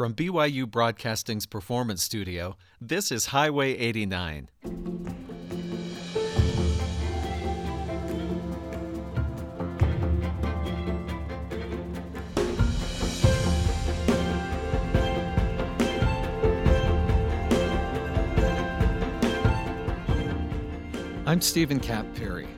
From BYU Broadcasting's Performance Studio, this is Highway 89. I'm Stephen Kapp Perry.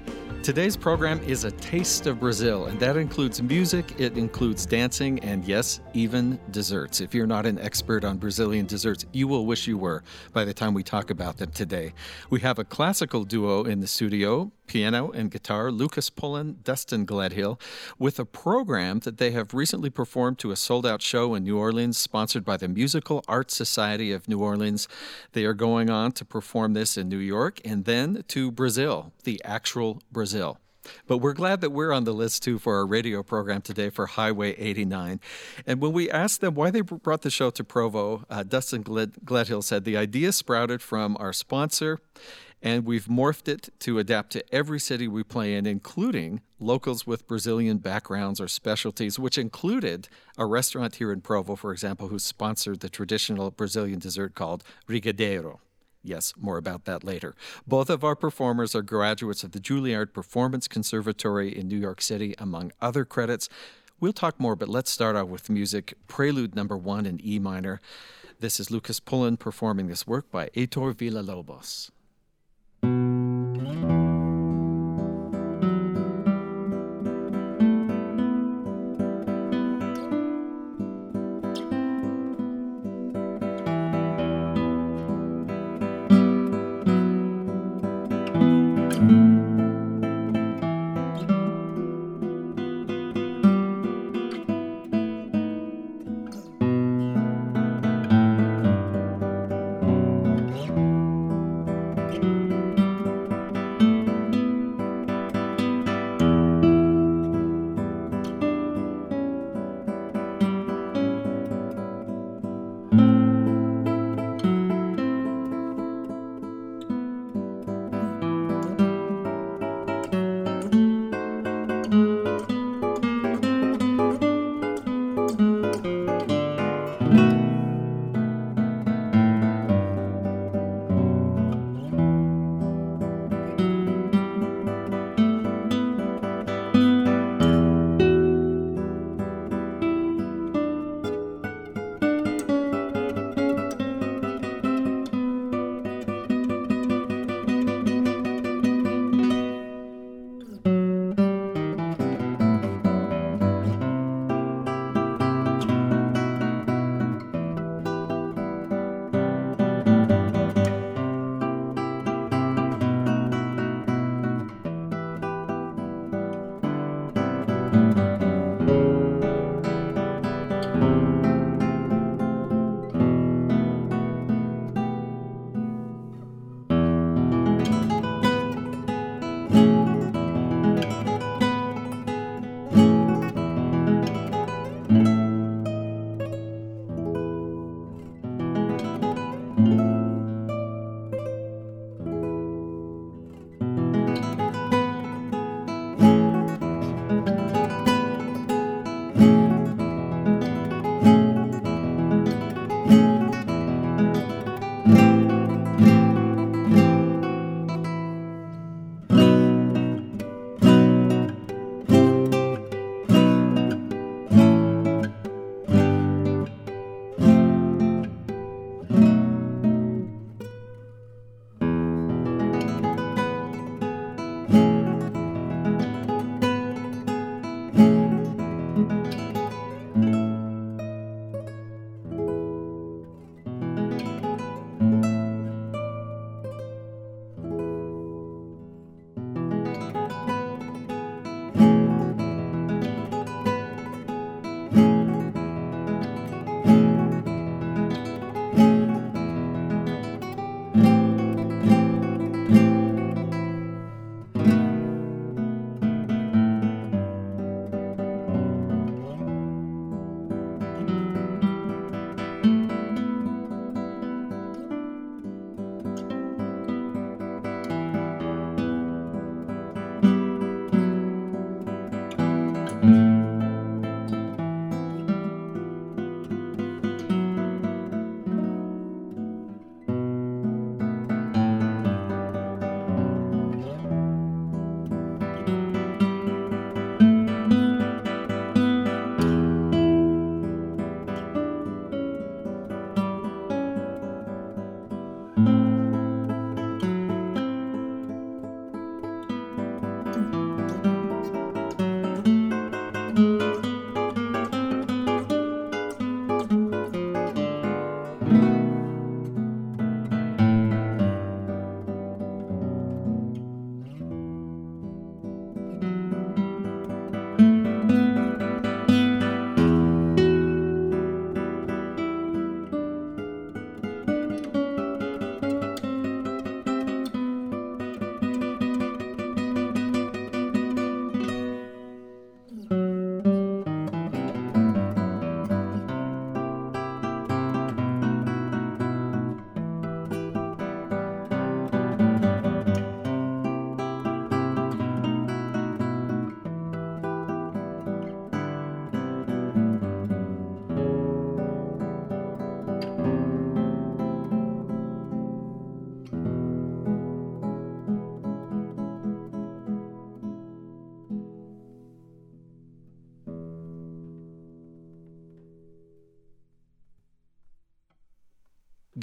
Today's program is a taste of Brazil, and that includes music, it includes dancing, and yes, even desserts. If you're not an expert on Brazilian desserts, you will wish you were by the time we talk about them today. We have a classical duo in the studio, piano and guitar, Lucas Pullen, Dustin Gledhill, with a program that they have recently performed to a sold out show in New Orleans, sponsored by the Musical Arts Society of New Orleans. They are going on to perform this in New York and then to Brazil, the actual Brazil. Brazil. But we're glad that we're on the list too for our radio program today for Highway 89. And when we asked them why they brought the show to Provo, uh, Dustin Gled- Gledhill said the idea sprouted from our sponsor, and we've morphed it to adapt to every city we play in, including locals with Brazilian backgrounds or specialties, which included a restaurant here in Provo, for example, who sponsored the traditional Brazilian dessert called Brigadeiro. Yes, more about that later. Both of our performers are graduates of the Juilliard Performance Conservatory in New York City, among other credits. We'll talk more, but let's start out with music. Prelude number one in E minor. This is Lucas Pullen performing this work by Heitor Villa-Lobos. Thank you.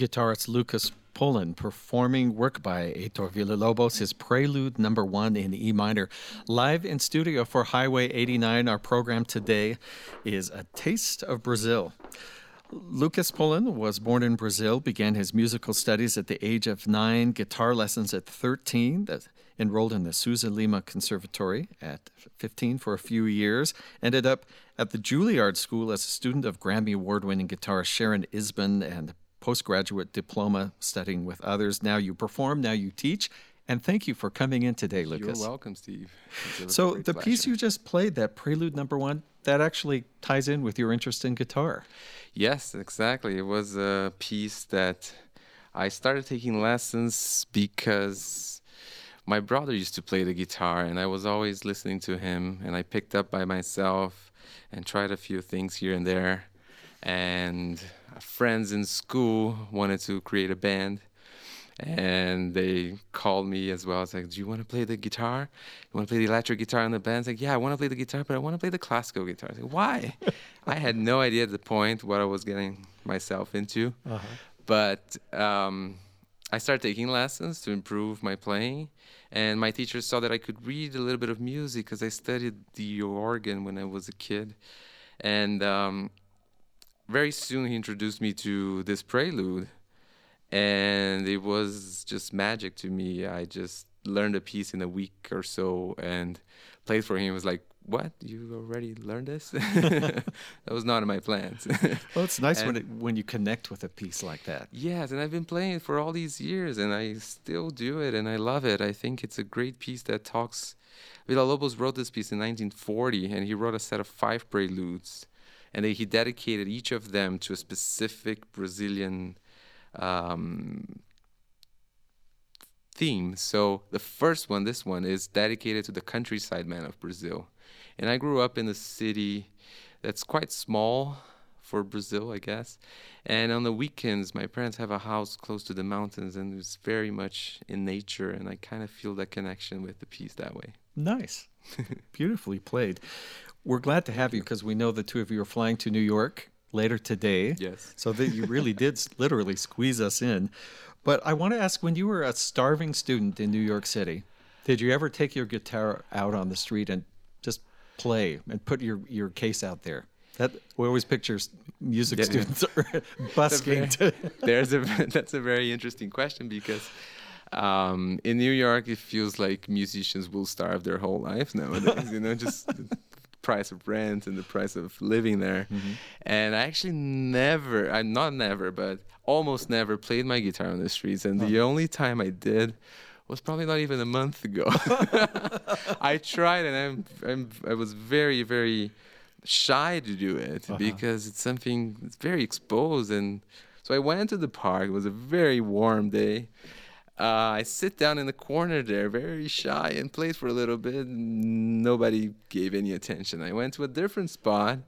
Guitarist Lucas Polen performing work by Heitor Villa-Lobos, his Prelude number one in E minor. Live in studio for Highway 89, our program today is A Taste of Brazil. Lucas Polen was born in Brazil, began his musical studies at the age of nine, guitar lessons at 13, enrolled in the Souza Lima Conservatory at 15 for a few years, ended up at the Juilliard School as a student of Grammy Award winning guitarist Sharon Isbin and postgraduate diploma studying with others. Now you perform, now you teach. And thank you for coming in today, Lucas. You're welcome, Steve. So, the pleasure. piece you just played, that prelude number one, that actually ties in with your interest in guitar. Yes, exactly. It was a piece that I started taking lessons because my brother used to play the guitar and I was always listening to him and I picked up by myself and tried a few things here and there and friends in school wanted to create a band and they called me as well. It's like, do you want to play the guitar? You want to play the electric guitar in the band? It's like, yeah, I want to play the guitar, but I want to play the classical guitar. It's like, why? I had no idea at the point what I was getting myself into, uh-huh. but um, I started taking lessons to improve my playing, and my teacher saw that I could read a little bit of music because I studied the organ when I was a kid, and um, very soon he introduced me to this prelude and it was just magic to me. I just learned a piece in a week or so and played for him. It was like what? You already learned this? That was not in my plans. Well it's nice and when it, when you connect with a piece like that. Yes and i've been playing it for all these years and i still do it and i love it. I think it's a great piece that talks Villa-Lobos wrote this piece in 1940 and he wrote a set of five preludes and he dedicated each of them to a specific Brazilian um, theme. So the first one, this one, is dedicated to the countryside man of Brazil. And I grew up in a city that's quite small for Brazil, I guess. And on the weekends, my parents have a house close to the mountains, and it's very much in nature. And I kind of feel that connection with the piece that way. Nice. Beautifully played. We're glad to have you because we know the two of you are flying to New York later today. Yes. So that you really did literally squeeze us in. But I want to ask when you were a starving student in New York City, did you ever take your guitar out on the street and just play and put your, your case out there? That we always picture music yeah, students yeah. busking. Very, there's a that's a very interesting question because um, in New York it feels like musicians will starve their whole life nowadays. you know, just price of rent and the price of living there. Mm-hmm. And I actually never, I not never, but almost never played my guitar on the streets. And the only time I did was probably not even a month ago. I tried and I'm, I'm, I was very, very shy to do it uh-huh. because it's something it's very exposed. And so I went to the park. It was a very warm day uh, I sit down in the corner there, very shy, and played for a little bit. Nobody gave any attention. I went to a different spot.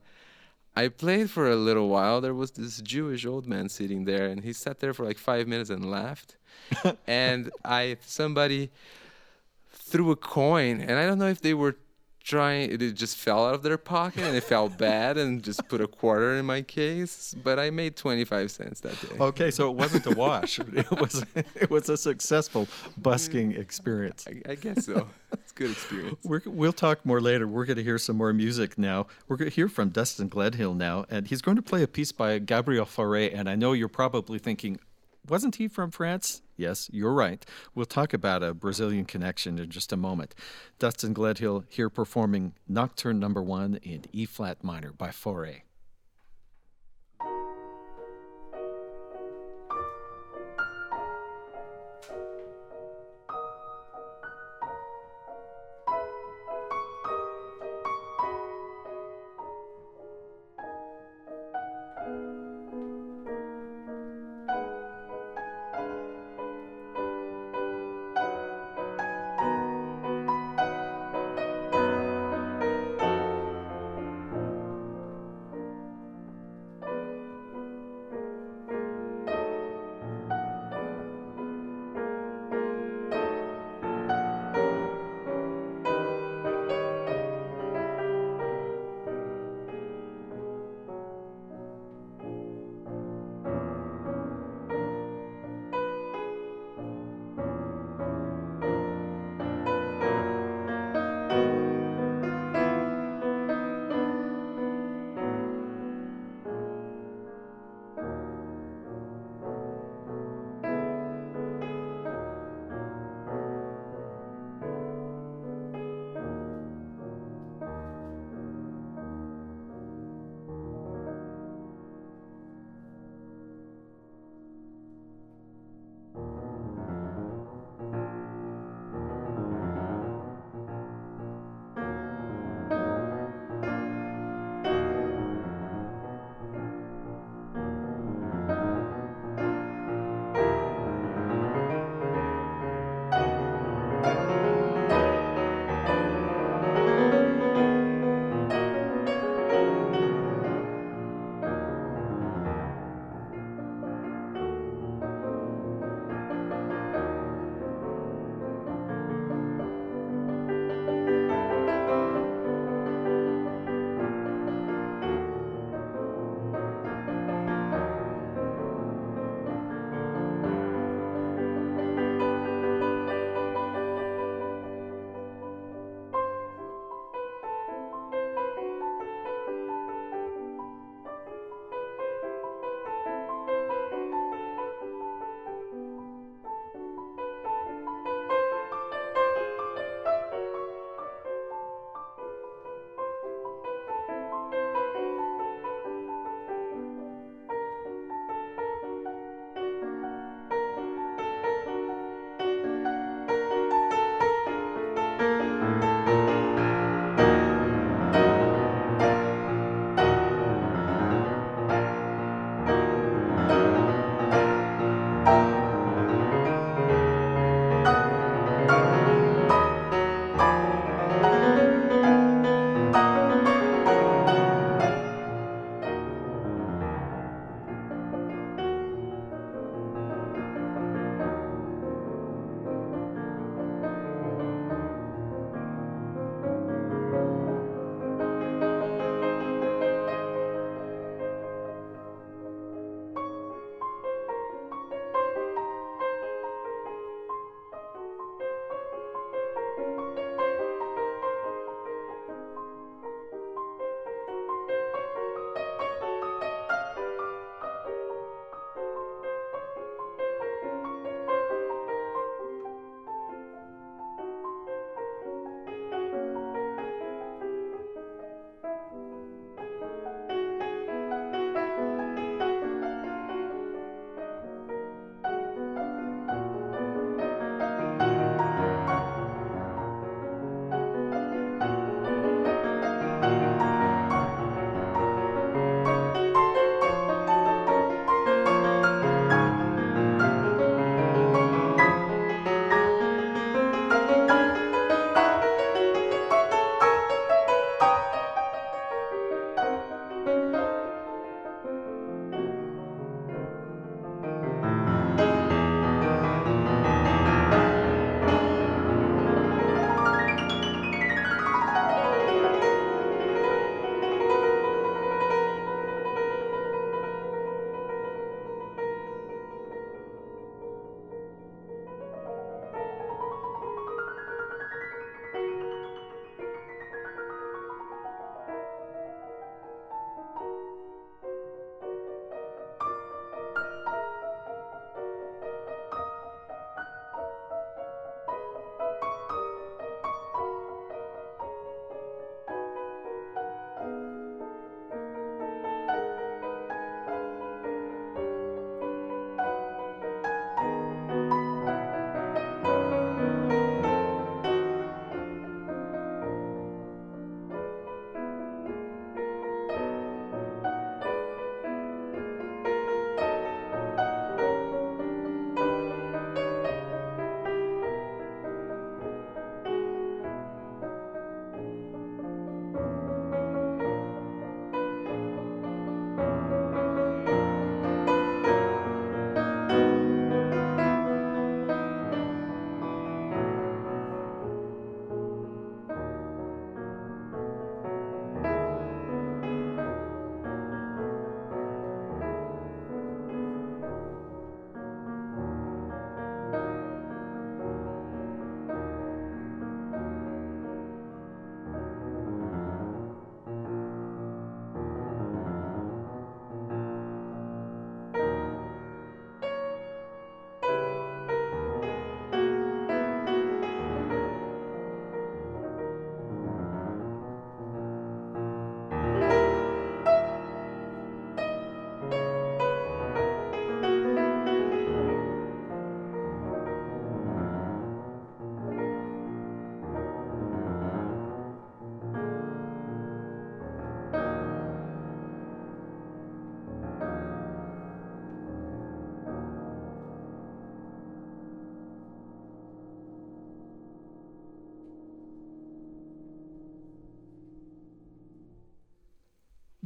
I played for a little while. There was this Jewish old man sitting there, and he sat there for like five minutes and laughed. and I somebody threw a coin, and I don't know if they were trying it just fell out of their pocket and it felt bad and just put a quarter in my case but i made 25 cents that day. Okay so it wasn't a wash. It was it was a successful busking mm, experience. I, I guess so. It's a good experience. We will talk more later. We're going to hear some more music now. We're going to hear from dustin gledhill now and he's going to play a piece by gabriel fauré and i know you're probably thinking wasn't he from France? Yes, you're right. We'll talk about a Brazilian connection in just a moment. Dustin Gledhill here performing Nocturne Number One in E flat minor by Fauré.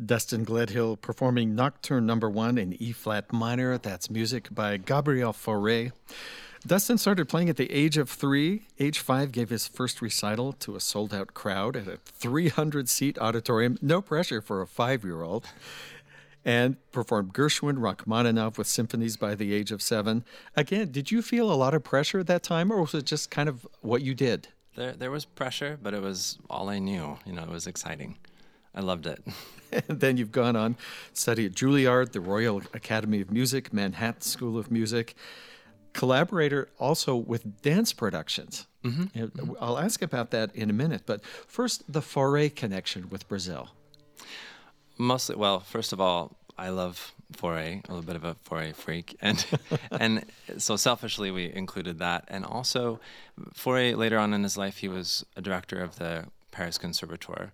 Dustin Gledhill performing Nocturne Number One in E flat minor. That's music by Gabriel Fauré. Dustin started playing at the age of three. Age five gave his first recital to a sold out crowd at a 300 seat auditorium. No pressure for a five year old. And performed Gershwin, Rachmaninoff with symphonies by the age of seven. Again, did you feel a lot of pressure at that time, or was it just kind of what you did? There, there was pressure, but it was all I knew. You know, it was exciting. I loved it. and then you've gone on study at Juilliard, the Royal Academy of Music, Manhattan School of Music. Collaborator also with dance productions. Mm-hmm. I'll ask about that in a minute, but first, the Fauré connection with Brazil. Mostly, well, first of all, I love Fauré, a little bit of a Fauré freak, and and so selfishly we included that, and also Fauré later on in his life he was a director of the Paris Conservatoire,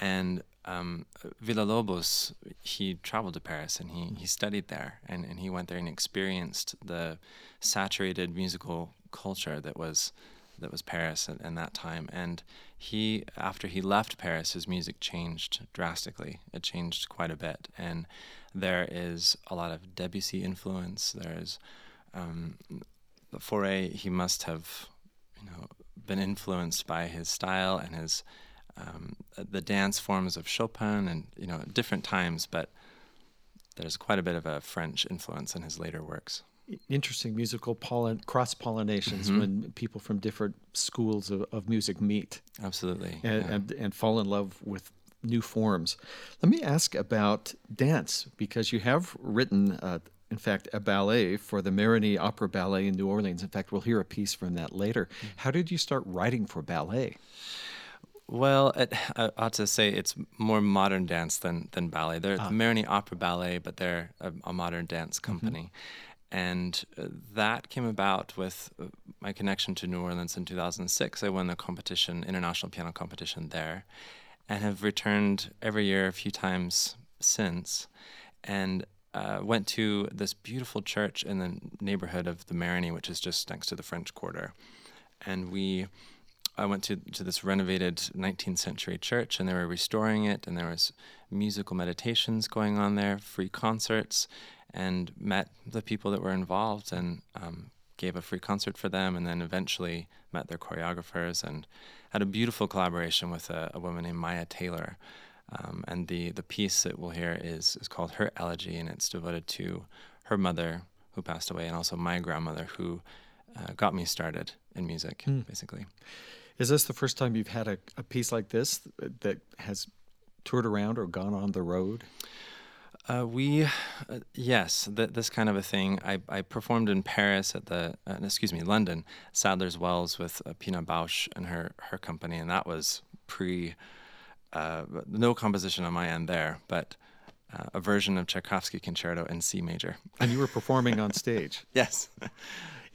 and um, Villa-Lobos, he traveled to Paris and he, he studied there and, and he went there and experienced the saturated musical culture that was that was Paris at, at that time. And he, after he left Paris, his music changed drastically. It changed quite a bit. And there is a lot of Debussy influence. There's um, Fauré. He must have, you know, been influenced by his style and his um, the dance forms of Chopin and you know different times, but there's quite a bit of a French influence in his later works. Interesting musical pollen, cross pollinations mm-hmm. when people from different schools of, of music meet. Absolutely, and, yeah. and, and fall in love with new forms. Let me ask about dance because you have written. Uh, in fact, a ballet for the Marigny Opera Ballet in New Orleans. In fact, we'll hear a piece from that later. Mm-hmm. How did you start writing for ballet? Well, it, I ought to say it's more modern dance than, than ballet. They're ah. the Marigny Opera Ballet, but they're a, a modern dance mm-hmm. company. Mm-hmm. And uh, that came about with uh, my connection to New Orleans in 2006. I won the competition, international piano competition there, and have returned every year a few times since. And uh, went to this beautiful church in the neighborhood of the Marigny, which is just next to the French Quarter. And we I went to, to this renovated 19th century church and they were restoring it and there was musical meditations going on there, free concerts, and met the people that were involved and um, gave a free concert for them and then eventually met their choreographers and had a beautiful collaboration with a, a woman named Maya Taylor. Um, and the, the piece that we'll hear is, is called Her Elegy and it's devoted to her mother who passed away and also my grandmother who uh, got me started in music, mm. basically. Is this the first time you've had a, a piece like this that has toured around or gone on the road? Uh, we, uh, yes, th- this kind of a thing. I, I performed in Paris at the, uh, excuse me, London, Sadler's Wells with uh, Pina Bausch and her, her company, and that was pre, uh, no composition on my end there, but uh, a version of Tchaikovsky Concerto in C major. And you were performing on stage? yes.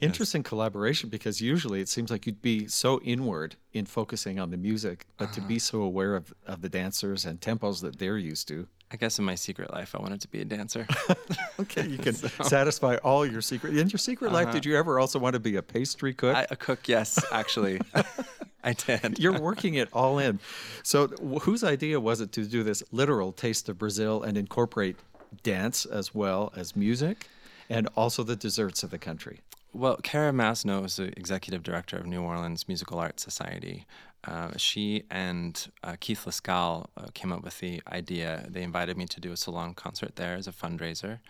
Interesting yes. collaboration because usually it seems like you'd be so inward in focusing on the music, but uh-huh. to be so aware of, of the dancers and tempos that they're used to. I guess in my secret life, I wanted to be a dancer. okay, you can so. satisfy all your secret. In your secret uh-huh. life, did you ever also want to be a pastry cook? I, a cook, yes, actually. I did. You're working it all in. So, whose idea was it to do this literal taste of Brazil and incorporate dance as well as music? and also the desserts of the country. Well, Kara Masno is the executive director of New Orleans Musical Arts Society. Uh, she and uh, Keith Lascal uh, came up with the idea. They invited me to do a salon concert there as a fundraiser,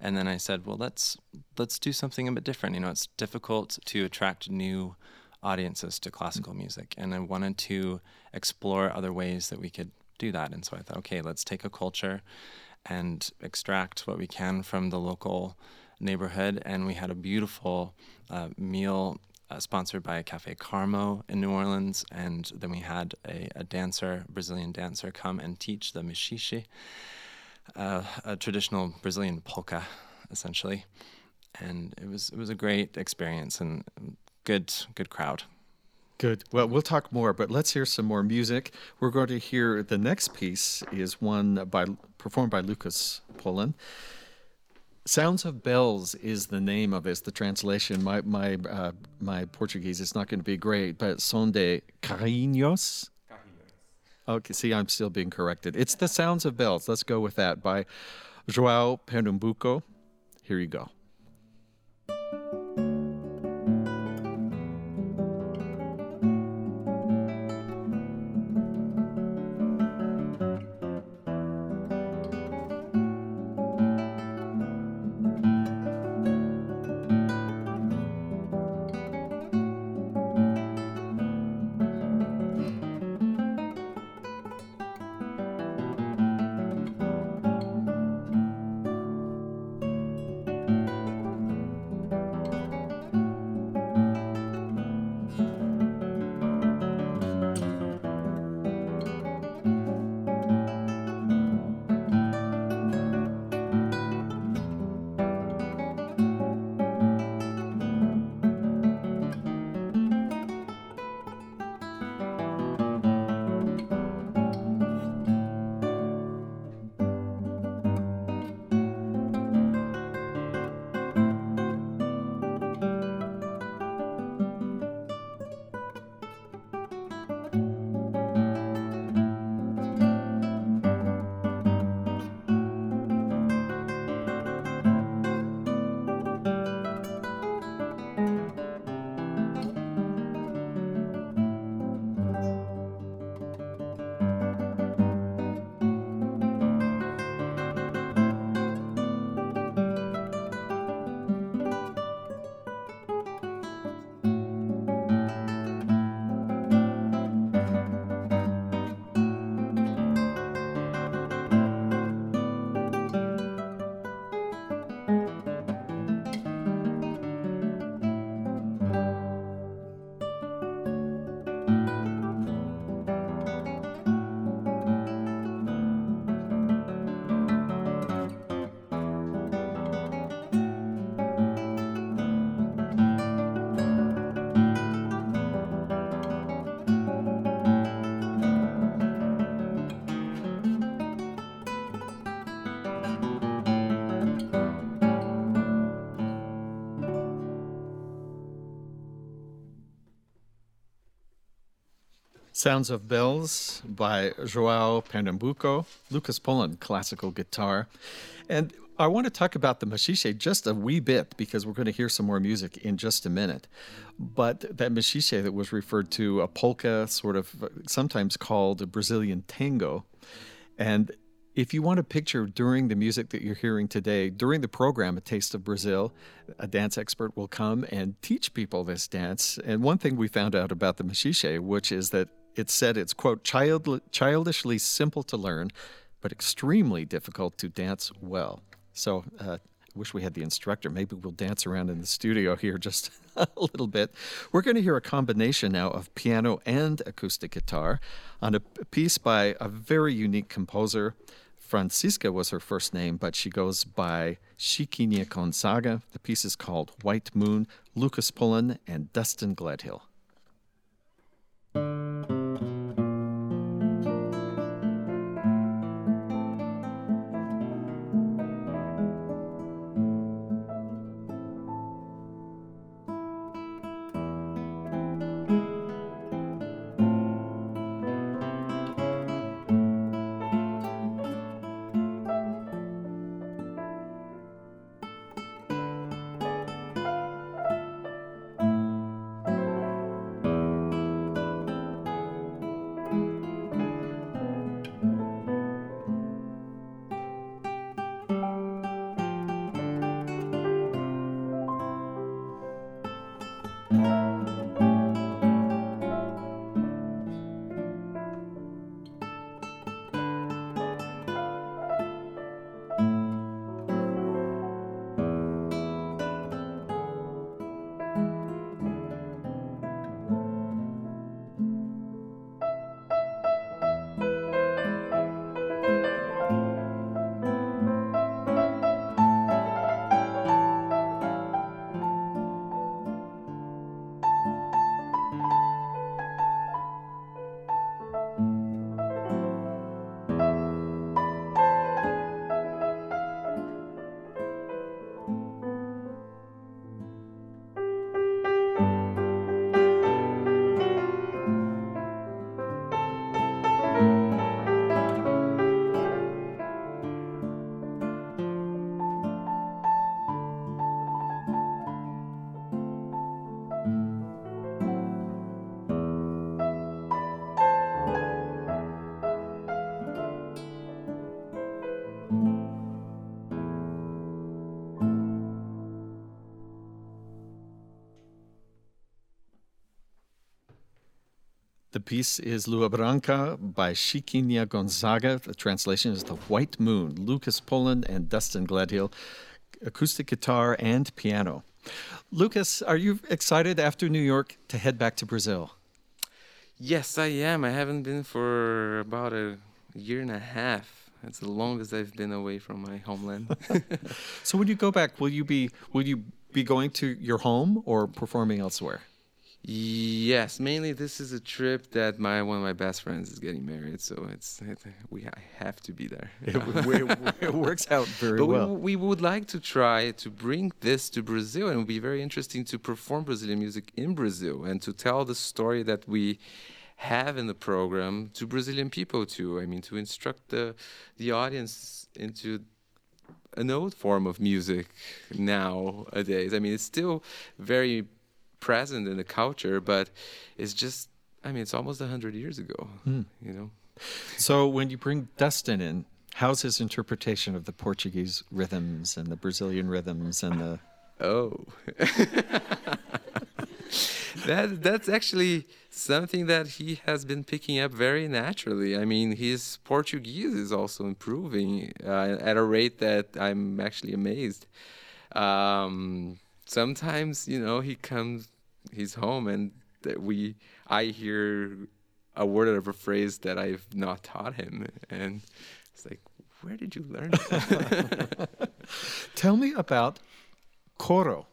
and then I said, "Well, let's let's do something a bit different. You know, it's difficult to attract new audiences to classical music, and I wanted to explore other ways that we could do that. And so I thought, okay, let's take a culture and extract what we can from the local." Neighborhood, and we had a beautiful uh, meal uh, sponsored by Cafe Carmo in New Orleans, and then we had a, a dancer, Brazilian dancer, come and teach the maxixe, uh, a traditional Brazilian polka, essentially, and it was it was a great experience and good good crowd. Good. Well, we'll talk more, but let's hear some more music. We're going to hear the next piece is one by performed by Lucas Pullen. Sounds of Bells is the name of it. The translation. My my uh, my Portuguese is not going to be great, but Son de Carrinhos. Okay, see, I'm still being corrected. It's The Sounds of Bells. Let's go with that by Joao Pernambuco. Here you go. Sounds of Bells by Joao Pernambuco, Lucas Poland, classical guitar. And I want to talk about the maxixe just a wee bit because we're going to hear some more music in just a minute. But that maxixe that was referred to, a polka, sort of sometimes called a Brazilian tango. And if you want a picture during the music that you're hearing today, during the program, A Taste of Brazil, a dance expert will come and teach people this dance. And one thing we found out about the maxixe, which is that it said it's, quote, child, childishly simple to learn, but extremely difficult to dance well. So uh, I wish we had the instructor. Maybe we'll dance around in the studio here just a little bit. We're going to hear a combination now of piano and acoustic guitar on a piece by a very unique composer. Francisca was her first name, but she goes by Chiquinha Gonzaga. The piece is called White Moon, Lucas Pullen, and Dustin Gledhill. Piece is Lua Branca by Chiquinha Gonzaga. The translation is The White Moon. Lucas Poland and Dustin Gledhill, acoustic guitar and piano. Lucas, are you excited after New York to head back to Brazil? Yes, I am. I haven't been for about a year and a half. It's the longest I've been away from my homeland. so when you go back, will you be will you be going to your home or performing elsewhere? Yes, mainly this is a trip that my one of my best friends is getting married, so it's it, we I have to be there. It, it works out very but well. We, we would like to try to bring this to Brazil, and it would be very interesting to perform Brazilian music in Brazil and to tell the story that we have in the program to Brazilian people too. I mean, to instruct the the audience into an old form of music nowadays. I mean, it's still very present in the culture, but it's just, I mean, it's almost 100 years ago, mm. you know? So when you bring Dustin in, how's his interpretation of the Portuguese rhythms and the Brazilian rhythms and the. Oh. that that's actually something that he has been picking up very naturally. I mean, his Portuguese is also improving uh, at a rate that I'm actually amazed. Um, sometimes you know he comes he's home and that we i hear a word of a phrase that i've not taught him. And it's like where did you learn tell me about coro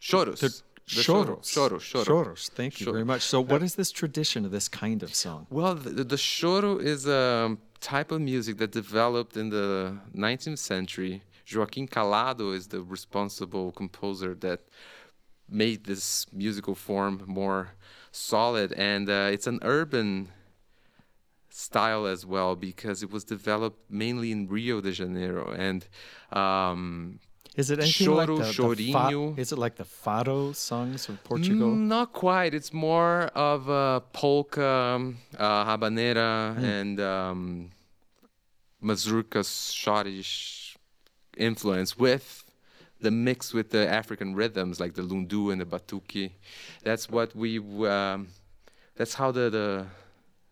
choros. The, the choros. choros. Choros choros. Thank you very much. So what is this tradition of this kind of song? Well the, the choro is a type of music that developed in the 19th century Joaquim Calado is the responsible composer that made this musical form more solid, and uh, it's an urban style as well because it was developed mainly in Rio de Janeiro and. Um, is it anything Choro, like the. The fa- is it like the fado songs of Portugal? Mm, not quite. It's more of a polka, um, uh, habanera, mm. and um, mazurka, Scottish influence with the mix with the African rhythms like the lundu and the batuque. That's what we. Um, that's how the the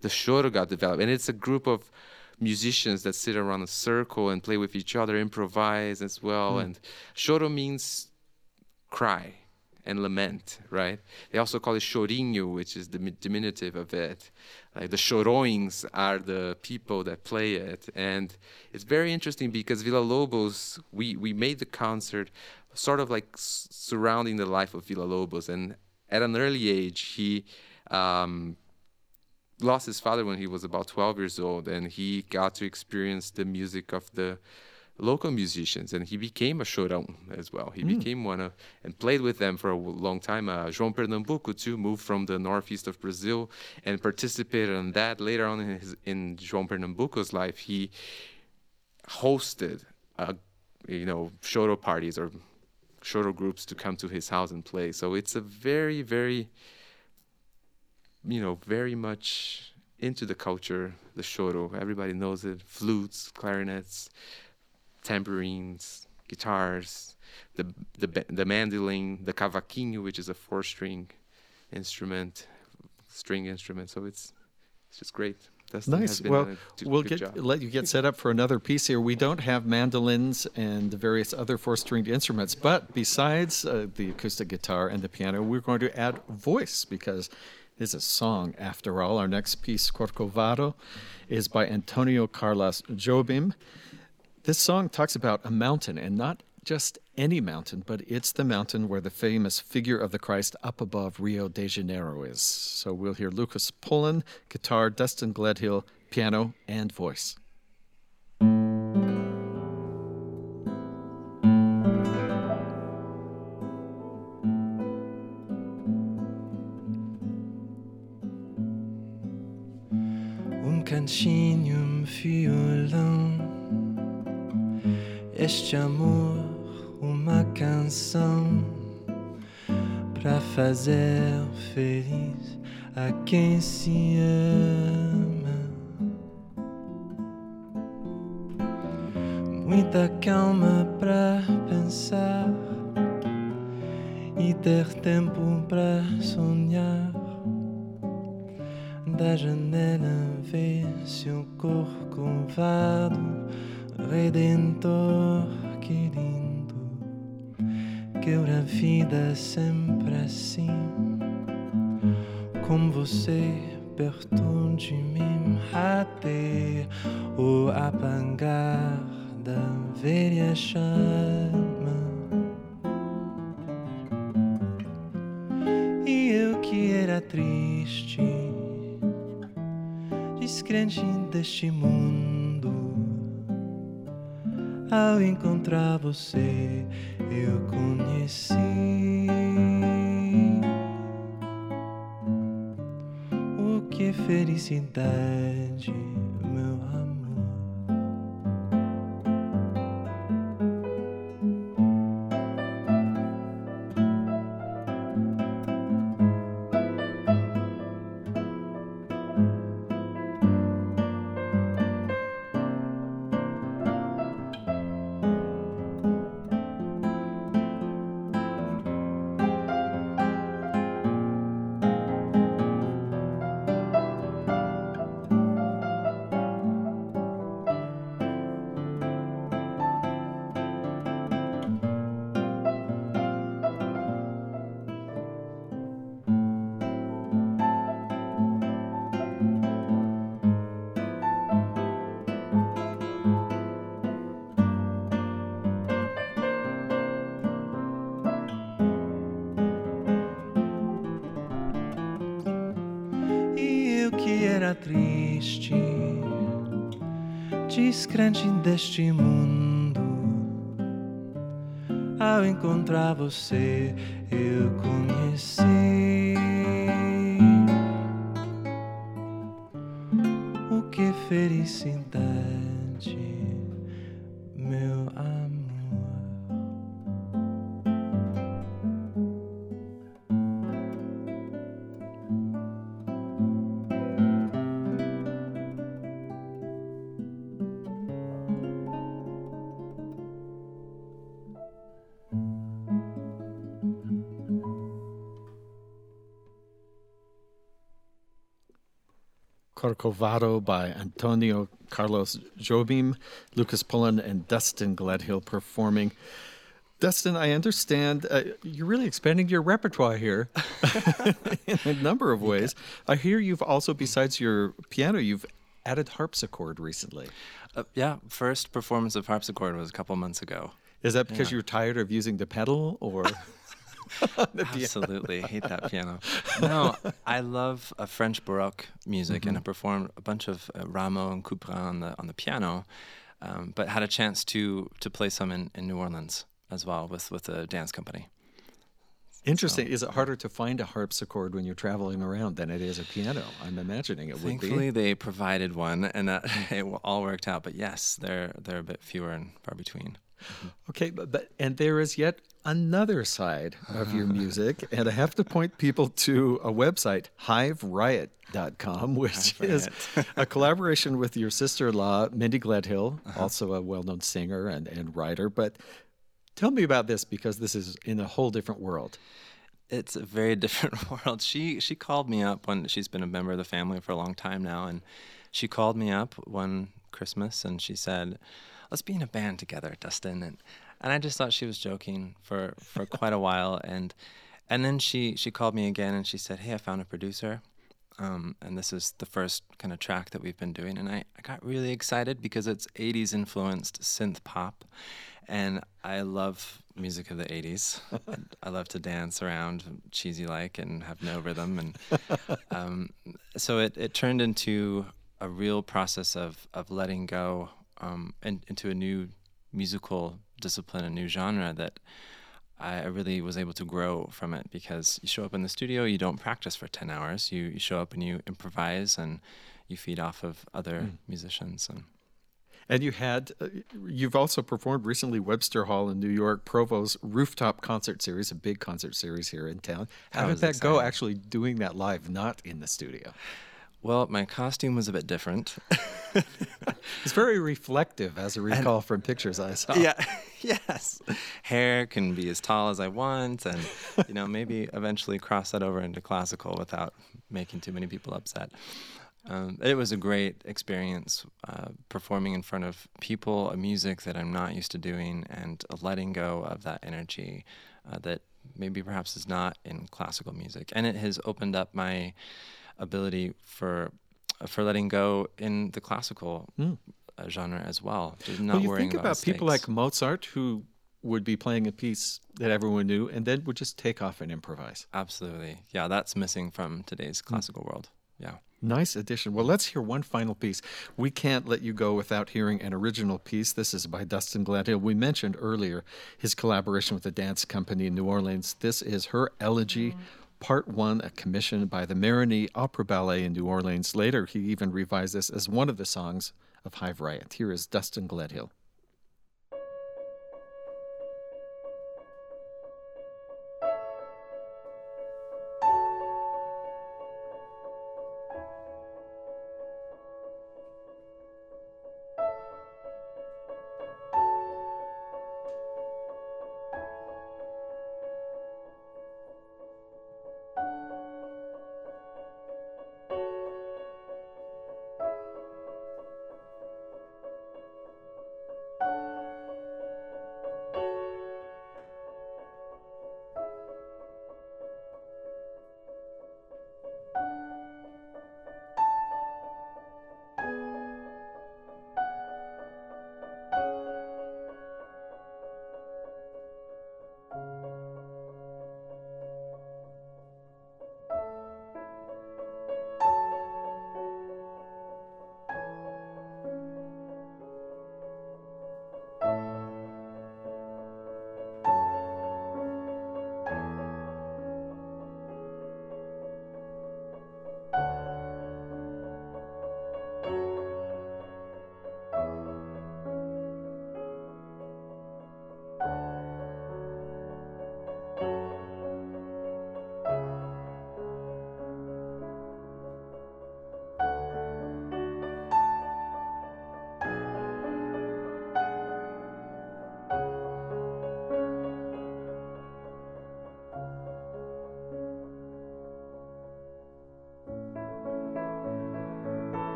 the choro got developed, and it's a group of musicians that sit around a circle and play with each other, improvise as well. Mm. And choro means cry and lament, right? They also call it chorinho, which is the diminutive of it. Like the chorões are the people that play it, and it's very interesting because Villa-Lobos, we we made the concert sort of like surrounding the life of Villa-Lobos, and at an early age he. Um, lost his father when he was about 12 years old and he got to experience the music of the local musicians, and he became a chorão as well. He mm. became one of, and played with them for a long time. Uh, João Pernambuco too moved from the northeast of Brazil and participated in that. Later on in his in João Pernambuco's life, he hosted, uh, you know, choro parties or choro groups to come to his house and play. So it's a very, very, you know, very much into the culture, the choro. Everybody knows it. Flutes, clarinets, tambourines, guitars, the the the mandolin, the cavaquinho, which is a four-string instrument, string instrument. So it's it's just great. Dustin nice. Well, we'll get job. let you get set up for another piece here. We don't have mandolins and the various other four-stringed instruments, but besides uh, the acoustic guitar and the piano, we're going to add voice because it's a song after all. Our next piece, Corcovado, is by Antonio Carlos Jobim. This song talks about a mountain, and not just any mountain, but it's the mountain where the famous figure of the Christ up above Rio de Janeiro is. So we'll hear Lucas Pullen, guitar, Dustin Gledhill, piano, and voice. Um cantinho, violão este amor uma canção para fazer feliz a quem se ama. Muita calma para pensar e ter tempo para sonhar. da janela vê-se o cor curvado, redentor, que lindo. A vida sempre assim, como você perto felicidade, meu amor. Descrente deste mundo. Ao encontrar você, eu conheci Corcovado by Antonio Carlos Jobim, Lucas Pullen, and Dustin Gledhill performing. Dustin, I understand uh, you're really expanding your repertoire here in a number of ways. I hear you've also, besides your piano, you've added harpsichord recently. Uh, yeah, first performance of harpsichord was a couple months ago. Is that because yeah. you're tired of using the pedal, or? Absolutely, hate that piano. No, I love uh, French Baroque music, mm-hmm. and I performed a bunch of uh, Rameau and Couperin on the on the piano, um, but had a chance to to play some in, in New Orleans as well with with a dance company. Interesting. So, is it harder to find a harpsichord when you're traveling around than it is a piano? I'm imagining it would be. Thankfully, they provided one, and it all worked out. But yes, they're they're a bit fewer and far between. Okay, but, but and there is yet another side of your music, and I have to point people to a website, HiveRiot.com, which is a collaboration with your sister-in-law, Mindy Gledhill, uh-huh. also a well-known singer and, and writer. But tell me about this because this is in a whole different world. It's a very different world. She she called me up when she's been a member of the family for a long time now, and she called me up one Christmas and she said let's be in a band together, Dustin. And and I just thought she was joking for for quite a while. And and then she she called me again and she said, hey, I found a producer. Um, and this is the first kind of track that we've been doing. And I, I got really excited because it's 80s influenced synth pop. And I love music of the 80s. I love to dance around cheesy like and have no rhythm. And um, so it, it turned into a real process of, of letting go um, in, into a new musical discipline, a new genre that I really was able to grow from it because you show up in the studio, you don't practice for 10 hours. You, you show up and you improvise and you feed off of other mm. musicians. And, and you had, uh, you've also performed recently Webster Hall in New York, Provo's rooftop concert series, a big concert series here in town. How that did that exciting. go actually doing that live, not in the studio? Well, my costume was a bit different. it's very reflective, as I recall and, from pictures I saw. Yeah, yes. Hair can be as tall as I want, and you know maybe eventually cross that over into classical without making too many people upset. Um, it was a great experience uh, performing in front of people, a music that I'm not used to doing, and letting go of that energy uh, that maybe perhaps is not in classical music. And it has opened up my ability for for letting go in the classical mm. genre as well. Not well, you think about, about people like Mozart who would be playing a piece that everyone knew and then would just take off and improvise. Absolutely. Yeah, that's missing from today's hmm. classical mm. world. Yeah. Nice addition. Well, let's hear one final piece. We can't let you go without hearing an original piece. This is by Dustin Gledhill. We mentioned earlier his collaboration with the dance company in New Orleans. This is her elegy, part one, a commission by the Marigny Opera Ballet in New Orleans. Later, he even revised this as one of the songs of Hive Riot. Here is Dustin Gledhill.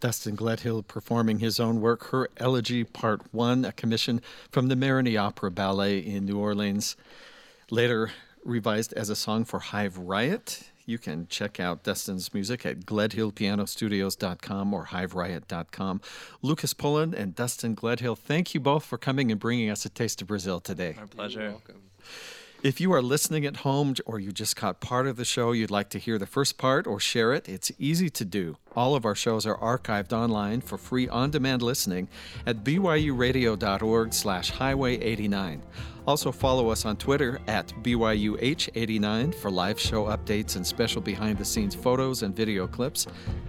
Dustin Gledhill performing his own work, Her Elegy Part 1, a commission from the Marigny Opera Ballet in New Orleans. Later revised as a song for Hive Riot. You can check out Dustin's music at gledhillpianostudios.com or hiveriot.com. Lucas Pullen and Dustin Gledhill, thank you both for coming and bringing us a taste of Brazil today. Our pleasure. If you are listening at home or you just caught part of the show, you'd like to hear the first part or share it, it's easy to do. All of our shows are archived online for free on-demand listening at byuradio.org slash highway 89. Also follow us on Twitter at BYUH89 for live show updates and special behind-the-scenes photos and video clips.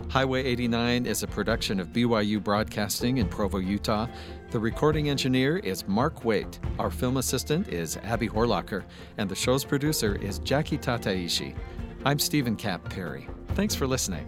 Highway 89 is a production of BYU Broadcasting in Provo, Utah. The recording engineer is Mark Waite. Our film assistant is Abby Horlocker. And the show's producer is Jackie Tataishi. I'm Stephen Kapp Perry. Thanks for listening.